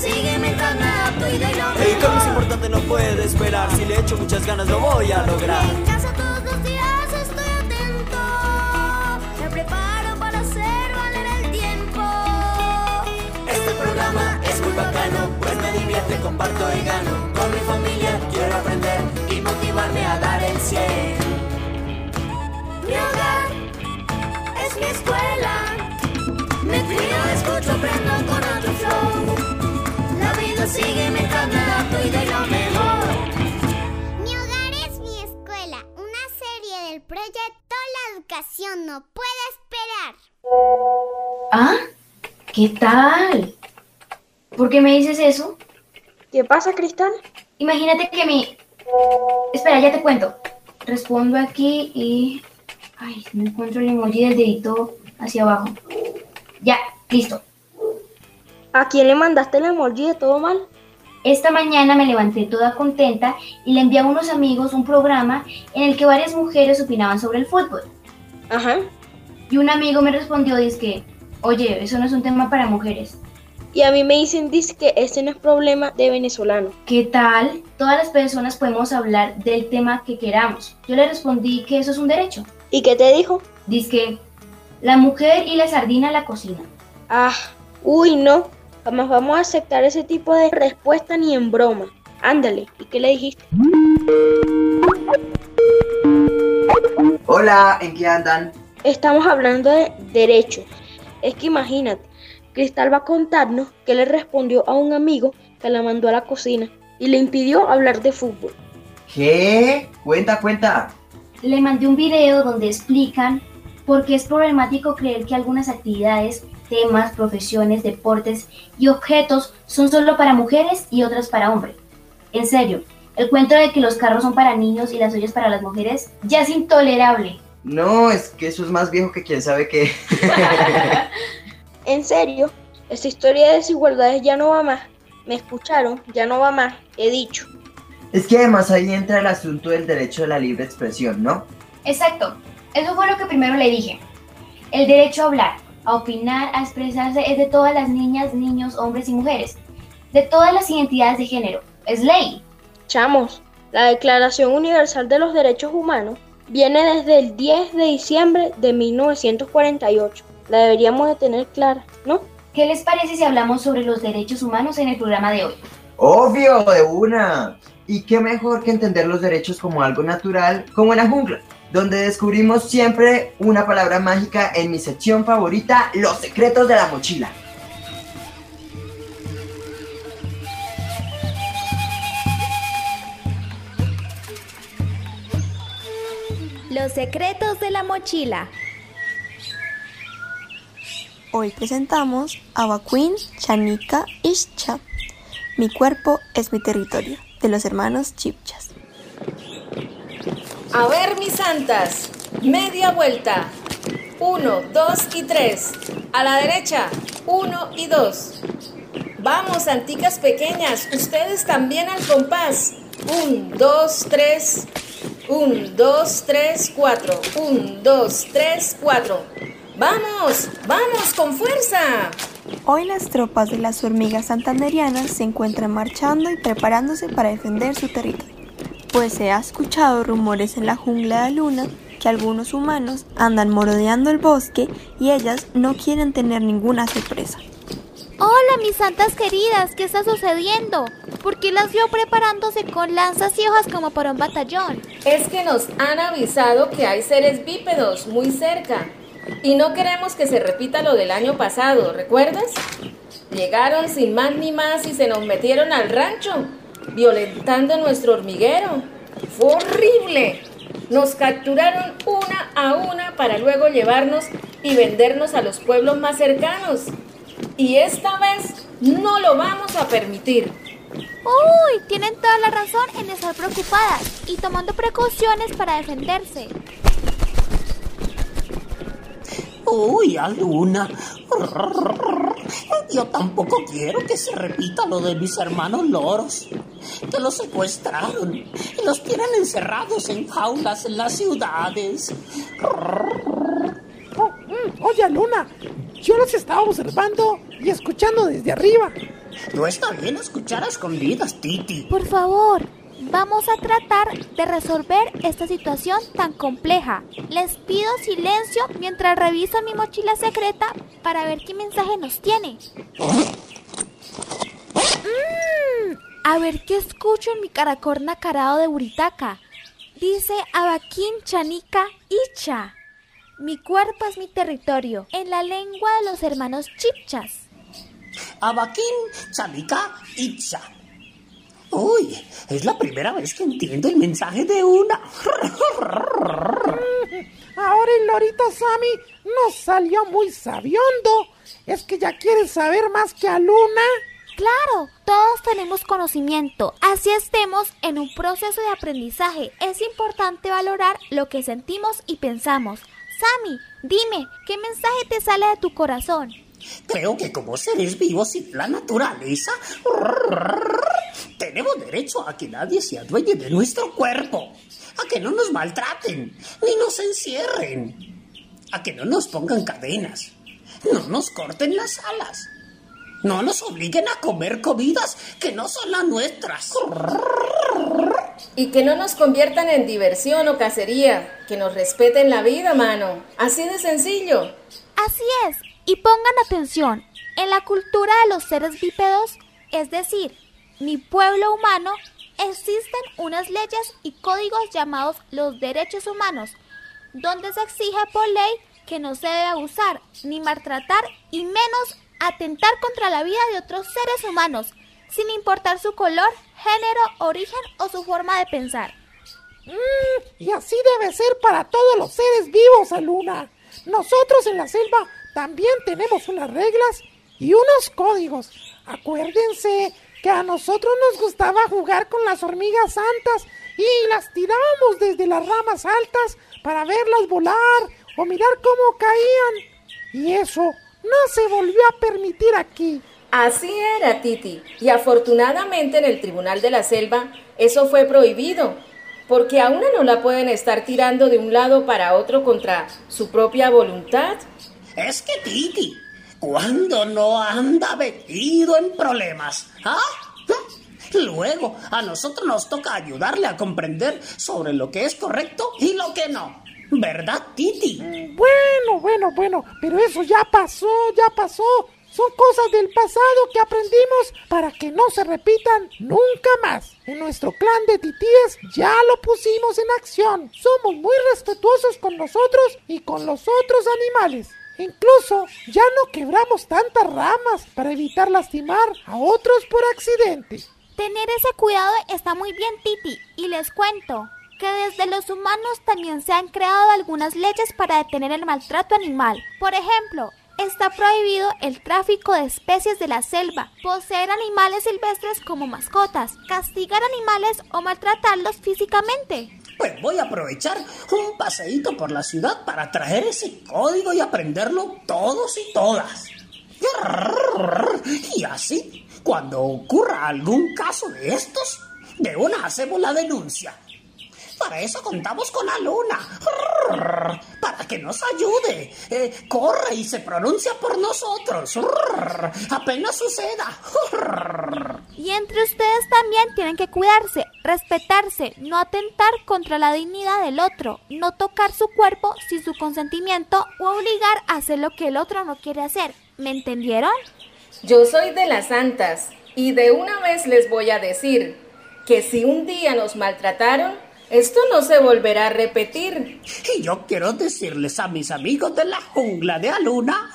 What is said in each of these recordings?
sigue mientras me adapto y lo El cambio es importante, no puede esperar. Si le echo muchas ganas, lo voy a lograr. En casa todos los días estoy atento. Me preparo para hacer valer el tiempo. Este programa es muy bacano, pues me divierte, comparto y gano. No puede esperar. ¿Ah? ¿Qué tal? ¿Por qué me dices eso? ¿Qué pasa, Cristal? Imagínate que mi... Espera, ya te cuento. Respondo aquí y... Ay, no encuentro el emoji del dedito hacia abajo. Ya, listo. ¿A quién le mandaste el emoji de todo mal? Esta mañana me levanté toda contenta y le envié a unos amigos un programa en el que varias mujeres opinaban sobre el fútbol. Ajá. Y un amigo me respondió, que, oye, eso no es un tema para mujeres. Y a mí me dicen dice que este no es problema de venezolano. ¿Qué tal? Todas las personas podemos hablar del tema que queramos. Yo le respondí que eso es un derecho. ¿Y qué te dijo? Dice que la mujer y la sardina en la cocina. Ah, uy, no. Jamás vamos a aceptar ese tipo de respuesta ni en broma. Ándale, ¿y qué le dijiste? Hola, ¿en qué andan? Estamos hablando de derechos. Es que imagínate, Cristal va a contarnos que le respondió a un amigo que la mandó a la cocina y le impidió hablar de fútbol. ¿Qué? Cuenta, cuenta. Le mandé un video donde explican por qué es problemático creer que algunas actividades, temas, profesiones, deportes y objetos son solo para mujeres y otras para hombres. En serio, el cuento de que los carros son para niños y las ollas para las mujeres ya es intolerable. No, es que eso es más viejo que quién sabe qué. En serio, esta historia de desigualdades ya no va más. Me escucharon, ya no va más, he dicho. es que además ahí entra el asunto del derecho a la libre expresión, ¿no? Exacto, eso fue lo que primero le dije. El derecho a hablar, a opinar, a expresarse es de todas las niñas, niños, hombres y mujeres, de todas las identidades de género. Es ley. Chamos, la Declaración Universal de los Derechos Humanos viene desde el 10 de diciembre de 1948. La deberíamos de tener clara, ¿no? ¿Qué les parece si hablamos sobre los derechos humanos en el programa de hoy? Obvio, de una. Y qué mejor que entender los derechos como algo natural, como en la jungla, donde descubrimos siempre una palabra mágica en mi sección favorita, los secretos de la mochila. Los secretos de la mochila. Hoy presentamos a Bakuin Chanika Ischa. Mi cuerpo es mi territorio, de los hermanos Chipchas. A ver, mis santas, media vuelta. Uno, dos y tres. A la derecha, uno y dos. Vamos, anticas pequeñas, ustedes también al compás. Un, dos, tres. Un, dos, tres, cuatro. Un, dos, tres, cuatro. Vamos, vamos, con fuerza. Hoy las tropas de las hormigas santanderianas se encuentran marchando y preparándose para defender su territorio, pues se ha escuchado rumores en la jungla de Luna que algunos humanos andan morodeando el bosque y ellas no quieren tener ninguna sorpresa. Hola, mis santas queridas, ¿qué está sucediendo? ¿Por qué las vio preparándose con lanzas y hojas como para un batallón? Es que nos han avisado que hay seres bípedos muy cerca. Y no queremos que se repita lo del año pasado, ¿recuerdas? Llegaron sin más ni más y se nos metieron al rancho, violentando nuestro hormiguero. Fue horrible. Nos capturaron una a una para luego llevarnos y vendernos a los pueblos más cercanos. Y esta vez no lo vamos a permitir. Uy, tienen toda la razón en estar preocupadas y tomando precauciones para defenderse. Uy, a Luna. Yo tampoco quiero que se repita lo de mis hermanos loros. Que los secuestraron y los tienen encerrados en jaulas en las ciudades. Oye, Luna, yo los estaba observando y escuchando desde arriba. No está bien escuchar a escondidas, Titi. Por favor, vamos a tratar de resolver esta situación tan compleja. Les pido silencio mientras reviso mi mochila secreta para ver qué mensaje nos tiene. Mm, a ver qué escucho en mi caracol nacarado de Buritaca. Dice Abaquín Chanica Icha. Mi cuerpo es mi territorio, en la lengua de los hermanos chipchas. Abaquín, Chanica, Itza. Uy, es la primera vez que entiendo el mensaje de una. Ahora el lorito Sammy nos salió muy sabiondo. ¿Es que ya quieres saber más que a Luna? Claro, todos tenemos conocimiento. Así estemos en un proceso de aprendizaje. Es importante valorar lo que sentimos y pensamos. Sammy, dime, ¿qué mensaje te sale de tu corazón? Creo que como seres vivos y la naturaleza, tenemos derecho a que nadie se adueñe de nuestro cuerpo, a que no nos maltraten, ni nos encierren, a que no nos pongan cadenas, no nos corten las alas, no nos obliguen a comer comidas que no son las nuestras. Y que no nos conviertan en diversión o cacería, que nos respeten la vida, mano. Así de sencillo. Así es. Y pongan atención, en la cultura de los seres bípedos, es decir, mi pueblo humano, existen unas leyes y códigos llamados los derechos humanos, donde se exige por ley que no se debe abusar ni maltratar y menos atentar contra la vida de otros seres humanos, sin importar su color, género, origen o su forma de pensar. Mm, y así debe ser para todos los seres vivos, Aluna. Nosotros en la selva también tenemos unas reglas y unos códigos. Acuérdense que a nosotros nos gustaba jugar con las hormigas santas y las tirábamos desde las ramas altas para verlas volar o mirar cómo caían. Y eso no se volvió a permitir aquí. Así era, Titi. Y afortunadamente en el Tribunal de la Selva eso fue prohibido, porque a una no la pueden estar tirando de un lado para otro contra su propia voluntad. Es que Titi, cuando no anda metido en problemas, ¿ah? Luego, a nosotros nos toca ayudarle a comprender sobre lo que es correcto y lo que no. ¿Verdad, Titi? Bueno, bueno, bueno, pero eso ya pasó, ya pasó. Son cosas del pasado que aprendimos para que no se repitan nunca más. En nuestro clan de titíes ya lo pusimos en acción. Somos muy respetuosos con nosotros y con los otros animales. Incluso ya no quebramos tantas ramas para evitar lastimar a otros por accidente. Tener ese cuidado está muy bien, Titi, y les cuento que desde los humanos también se han creado algunas leyes para detener el maltrato animal. Por ejemplo, está prohibido el tráfico de especies de la selva, poseer animales silvestres como mascotas, castigar animales o maltratarlos físicamente. Pues voy a aprovechar un paseíto por la ciudad para traer ese código y aprenderlo todos y todas. Y así, cuando ocurra algún caso de estos, de una hacemos la denuncia. Para eso contamos con la luna. Para que nos ayude. Eh, corre y se pronuncia por nosotros. Apenas suceda. Y entre ustedes también tienen que cuidarse, respetarse, no atentar contra la dignidad del otro, no tocar su cuerpo sin su consentimiento o obligar a hacer lo que el otro no quiere hacer. ¿Me entendieron? Yo soy de las santas y de una vez les voy a decir que si un día nos maltrataron, esto no se volverá a repetir. Y yo quiero decirles a mis amigos de la jungla de Aluna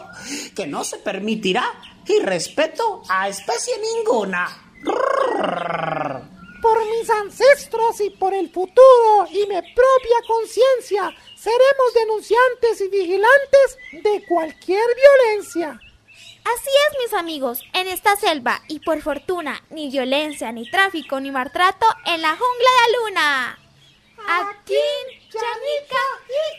que no se permitirá y respeto a especie ninguna. Por mis ancestros y por el futuro y mi propia conciencia, seremos denunciantes y vigilantes de cualquier violencia. Así es, mis amigos, en esta selva y por fortuna, ni violencia, ni tráfico, ni maltrato en la jungla de Luna. Aquí, Chanica,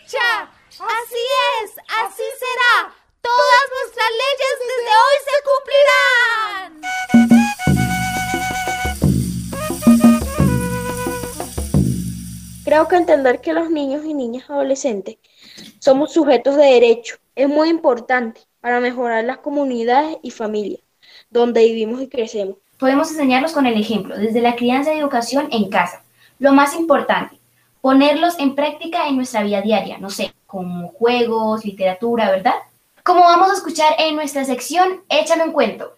Icha. Así es, así será. Todas nuestras leyes desde hoy se cumplirán. Creo que entender que los niños y niñas adolescentes somos sujetos de derecho es muy importante para mejorar las comunidades y familias. donde vivimos y crecemos. Podemos enseñarlos con el ejemplo, desde la crianza y educación en casa. Lo más importante, ponerlos en práctica en nuestra vida diaria, no sé, como juegos, literatura, ¿verdad? Como vamos a escuchar en nuestra sección Échame un cuento.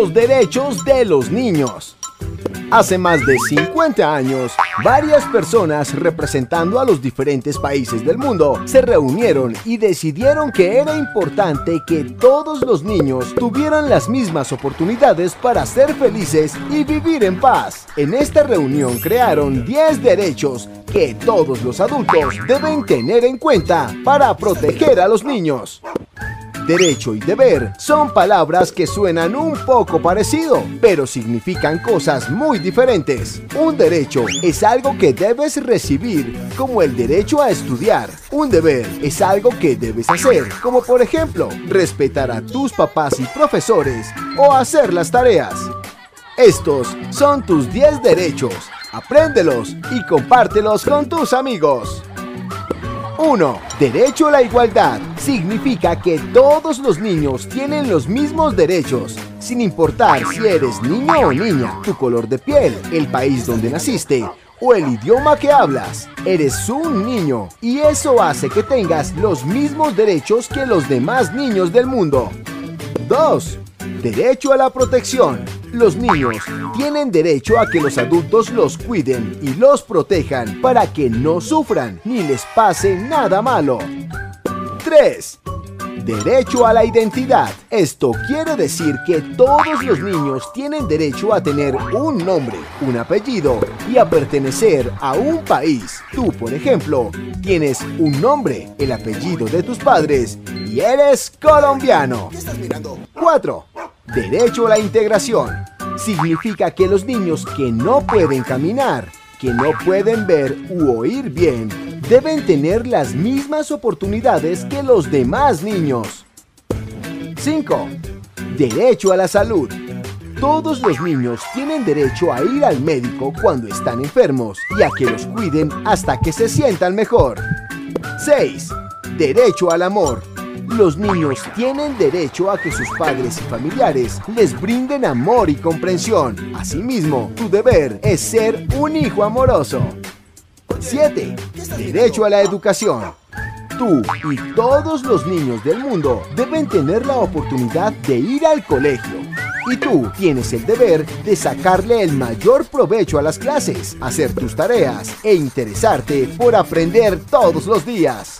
Los derechos de los niños. Hace más de 50 años, varias personas representando a los diferentes países del mundo se reunieron y decidieron que era importante que todos los niños tuvieran las mismas oportunidades para ser felices y vivir en paz. En esta reunión crearon 10 derechos que todos los adultos deben tener en cuenta para proteger a los niños. Derecho y deber son palabras que suenan un poco parecido, pero significan cosas muy diferentes. Un derecho es algo que debes recibir, como el derecho a estudiar. Un deber es algo que debes hacer, como por ejemplo, respetar a tus papás y profesores o hacer las tareas. Estos son tus 10 derechos. Apréndelos y compártelos con tus amigos. 1. Derecho a la igualdad. Significa que todos los niños tienen los mismos derechos, sin importar si eres niño o niña, tu color de piel, el país donde naciste o el idioma que hablas. Eres un niño y eso hace que tengas los mismos derechos que los demás niños del mundo. 2. Derecho a la protección. Los niños tienen derecho a que los adultos los cuiden y los protejan para que no sufran ni les pase nada malo. 3. Derecho a la identidad. Esto quiere decir que todos los niños tienen derecho a tener un nombre, un apellido y a pertenecer a un país. Tú, por ejemplo, tienes un nombre, el apellido de tus padres y eres colombiano. 4. Derecho a la integración. Significa que los niños que no pueden caminar, que no pueden ver u oír bien, deben tener las mismas oportunidades que los demás niños. 5. Derecho a la salud. Todos los niños tienen derecho a ir al médico cuando están enfermos y a que los cuiden hasta que se sientan mejor. 6. Derecho al amor. Los niños tienen derecho a que sus padres y familiares les brinden amor y comprensión. Asimismo, tu deber es ser un hijo amoroso. 7. Derecho a la educación. Tú y todos los niños del mundo deben tener la oportunidad de ir al colegio. Y tú tienes el deber de sacarle el mayor provecho a las clases, hacer tus tareas e interesarte por aprender todos los días.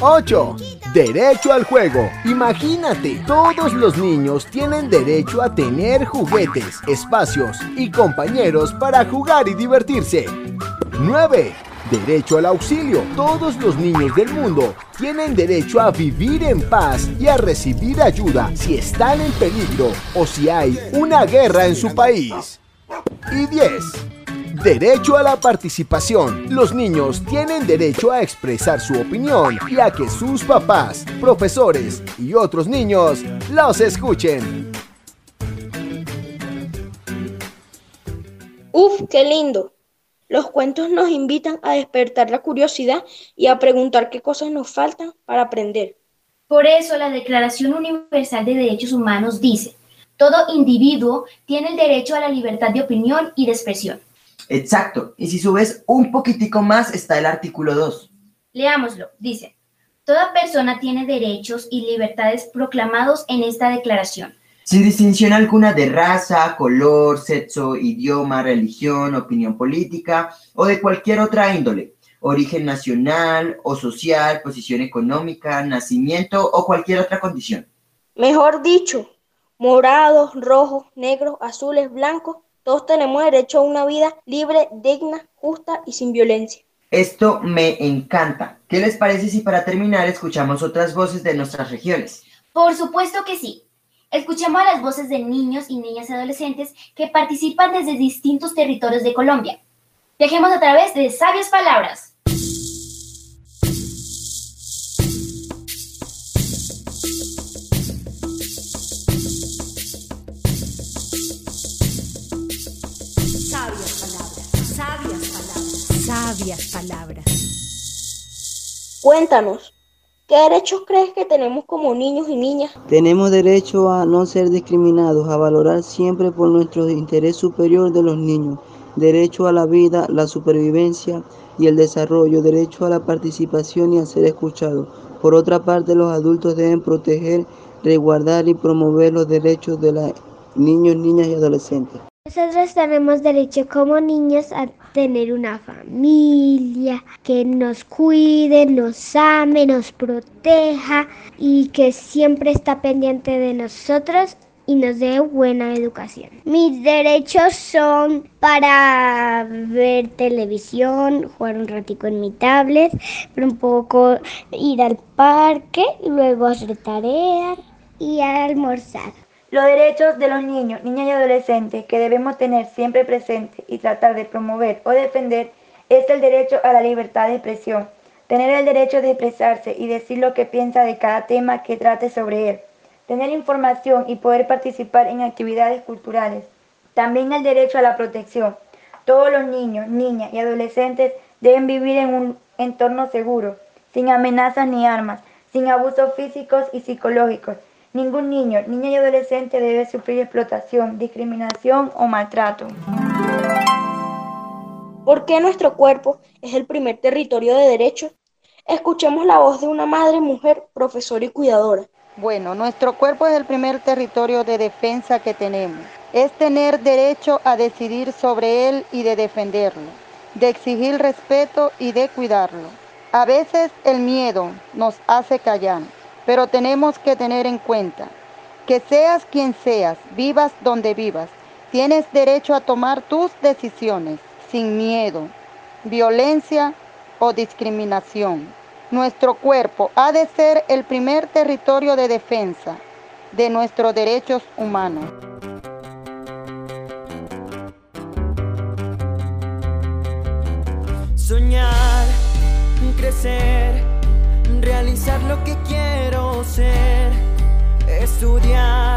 8. Derecho al juego. Imagínate, todos los niños tienen derecho a tener juguetes, espacios y compañeros para jugar y divertirse. 9. Derecho al auxilio. Todos los niños del mundo tienen derecho a vivir en paz y a recibir ayuda si están en peligro o si hay una guerra en su país. Y 10. Derecho a la participación. Los niños tienen derecho a expresar su opinión y a que sus papás, profesores y otros niños los escuchen. Uf, qué lindo. Los cuentos nos invitan a despertar la curiosidad y a preguntar qué cosas nos faltan para aprender. Por eso la Declaración Universal de Derechos Humanos dice, todo individuo tiene el derecho a la libertad de opinión y de expresión. Exacto. Y si subes un poquitico más está el artículo 2. Leámoslo. Dice, toda persona tiene derechos y libertades proclamados en esta declaración. Sin distinción alguna de raza, color, sexo, idioma, religión, opinión política o de cualquier otra índole, origen nacional o social, posición económica, nacimiento o cualquier otra condición. Mejor dicho, morados, rojos, negros, azules, blancos, todos tenemos derecho a una vida libre, digna, justa y sin violencia. Esto me encanta. ¿Qué les parece si para terminar escuchamos otras voces de nuestras regiones? Por supuesto que sí. Escuchemos a las voces de niños y niñas adolescentes que participan desde distintos territorios de Colombia. Viajemos a través de sabias palabras. Cuéntanos, ¿qué derechos crees que tenemos como niños y niñas? Tenemos derecho a no ser discriminados, a valorar siempre por nuestro interés superior de los niños, derecho a la vida, la supervivencia y el desarrollo, derecho a la participación y a ser escuchado. Por otra parte, los adultos deben proteger, resguardar y promover los derechos de los niños, niñas y adolescentes. Nosotros tenemos derecho como niños a tener una familia que nos cuide, nos ame, nos proteja y que siempre está pendiente de nosotros y nos dé buena educación. Mis derechos son para ver televisión, jugar un ratico en mi tablet, un poco ir al parque, luego hacer tareas y almorzar. Los derechos de los niños, niñas y adolescentes que debemos tener siempre presentes y tratar de promover o defender es el derecho a la libertad de expresión, tener el derecho de expresarse y decir lo que piensa de cada tema que trate sobre él, tener información y poder participar en actividades culturales, también el derecho a la protección. Todos los niños, niñas y adolescentes deben vivir en un entorno seguro, sin amenazas ni armas, sin abusos físicos y psicológicos Ningún niño, niña y adolescente debe sufrir explotación, discriminación o maltrato. ¿Por qué nuestro cuerpo es el primer territorio de derechos? Escuchemos la voz de una madre, mujer, profesora y cuidadora. Bueno, nuestro cuerpo es el primer territorio de defensa que tenemos. Es tener derecho a decidir sobre él y de defenderlo, de exigir respeto y de cuidarlo. A veces el miedo nos hace callar, pero tenemos que tener en cuenta que seas quien seas, vivas donde vivas, tienes derecho a tomar tus decisiones sin miedo, violencia o discriminación. Nuestro cuerpo ha de ser el primer territorio de defensa de nuestros derechos humanos. Soñar, crecer realizar lo que quiero ser, estudiar,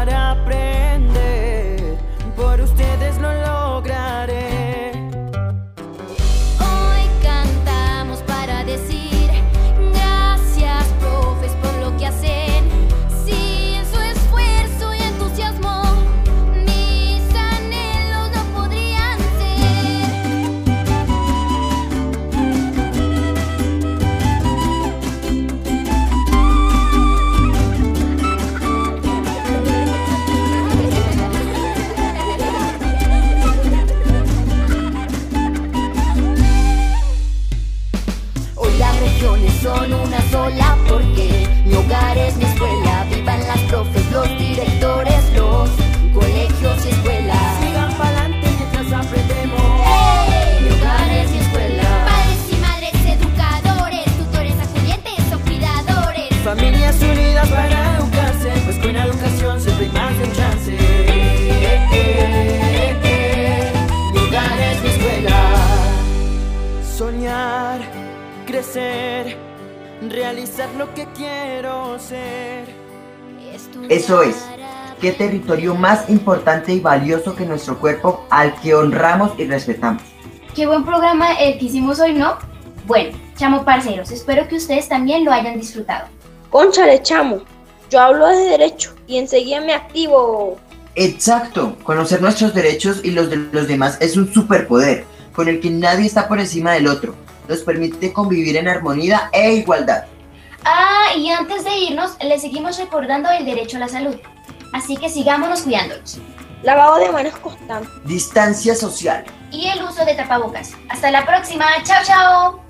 crecer, realizar lo que quiero ser. Eso es. ¿Qué territorio más importante y valioso que nuestro cuerpo al que honramos y respetamos? Qué buen programa el que hicimos hoy, ¿no? Bueno, chamo parceros, espero que ustedes también lo hayan disfrutado. Conchale, chamo, yo hablo de derecho y enseguida me activo. Exacto, conocer nuestros derechos y los de los demás es un superpoder con el que nadie está por encima del otro. Nos permite convivir en armonía e igualdad. Ah, y antes de irnos, les seguimos recordando el derecho a la salud. Así que sigámonos cuidándonos. Lavado de manos constante. Distancia social. Y el uso de tapabocas. Hasta la próxima. Chao, chao.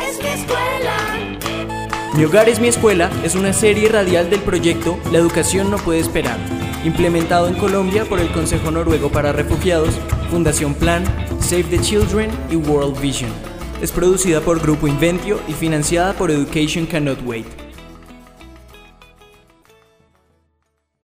Es mi escuela. Mi hogar es mi escuela es una serie radial del proyecto La educación no puede esperar, implementado en Colombia por el Consejo Noruego para Refugiados, Fundación Plan, Save the Children y World Vision. Es producida por Grupo Inventio y financiada por Education Cannot Wait.